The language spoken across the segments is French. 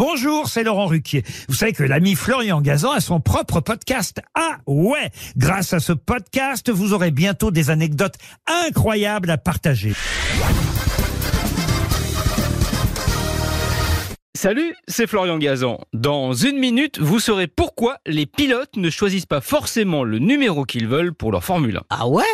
Bonjour, c'est Laurent Ruquier. Vous savez que l'ami Florian Gazan a son propre podcast. Ah ouais Grâce à ce podcast, vous aurez bientôt des anecdotes incroyables à partager. Salut, c'est Florian Gazan. Dans une minute, vous saurez pourquoi les pilotes ne choisissent pas forcément le numéro qu'ils veulent pour leur Formule 1. Ah ouais?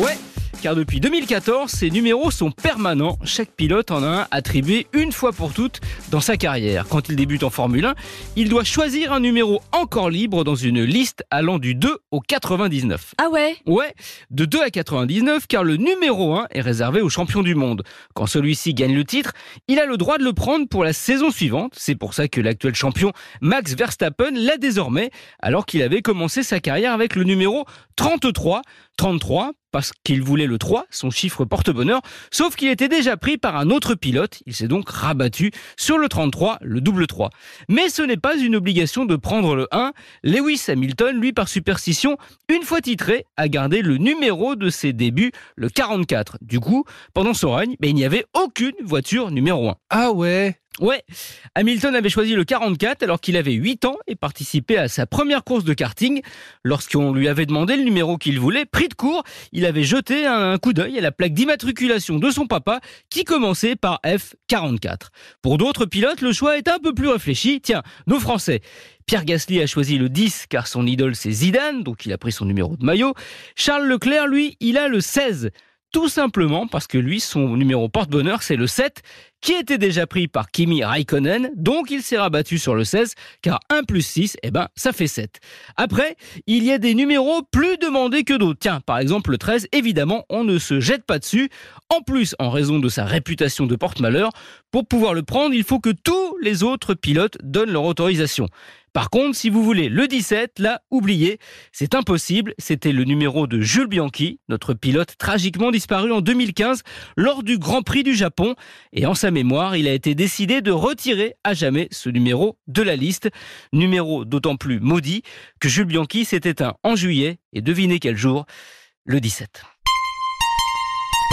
Ouais, car depuis 2014, ces numéros sont permanents. Chaque pilote en a un attribué une fois pour toutes dans sa carrière. Quand il débute en Formule 1, il doit choisir un numéro encore libre dans une liste allant du 2 au 99. Ah ouais? Ouais, de 2 à 99, car le numéro 1 est réservé au champion du monde. Quand celui-ci gagne le titre, il a le droit de le prendre pour la saison suivante. C'est pour ça que l'actuel champion Max Verstappen l'a désormais, alors qu'il avait commencé sa carrière avec le numéro 33. 33 parce qu'il voulait le 3, son chiffre porte-bonheur, sauf qu'il était déjà pris par un autre pilote, il s'est donc rabattu sur le 33, le double 3. Mais ce n'est pas une obligation de prendre le 1, Lewis Hamilton, lui par superstition, une fois titré, a gardé le numéro de ses débuts, le 44. Du coup, pendant son règne, ben, il n'y avait aucune voiture numéro 1. Ah ouais Ouais, Hamilton avait choisi le 44 alors qu'il avait 8 ans et participait à sa première course de karting. Lorsqu'on lui avait demandé le numéro qu'il voulait, pris de court, il avait jeté un coup d'œil à la plaque d'immatriculation de son papa qui commençait par F44. Pour d'autres pilotes, le choix est un peu plus réfléchi. Tiens, nos Français. Pierre Gasly a choisi le 10 car son idole c'est Zidane, donc il a pris son numéro de maillot. Charles Leclerc, lui, il a le 16 tout simplement parce que lui, son numéro porte-bonheur, c'est le 7, qui était déjà pris par Kimi Raikkonen, donc il s'est rabattu sur le 16, car 1 plus 6, eh ben, ça fait 7. Après, il y a des numéros plus demandés que d'autres. Tiens, par exemple, le 13, évidemment, on ne se jette pas dessus. En plus, en raison de sa réputation de porte-malheur, pour pouvoir le prendre, il faut que tous les autres pilotes donnent leur autorisation. Par contre, si vous voulez le 17, là, oubliez, c'est impossible. C'était le numéro de Jules Bianchi, notre pilote tragiquement disparu en 2015 lors du Grand Prix du Japon. Et en sa mémoire, il a été décidé de retirer à jamais ce numéro de la liste. Numéro d'autant plus maudit que Jules Bianchi s'est éteint en juillet. Et devinez quel jour? Le 17.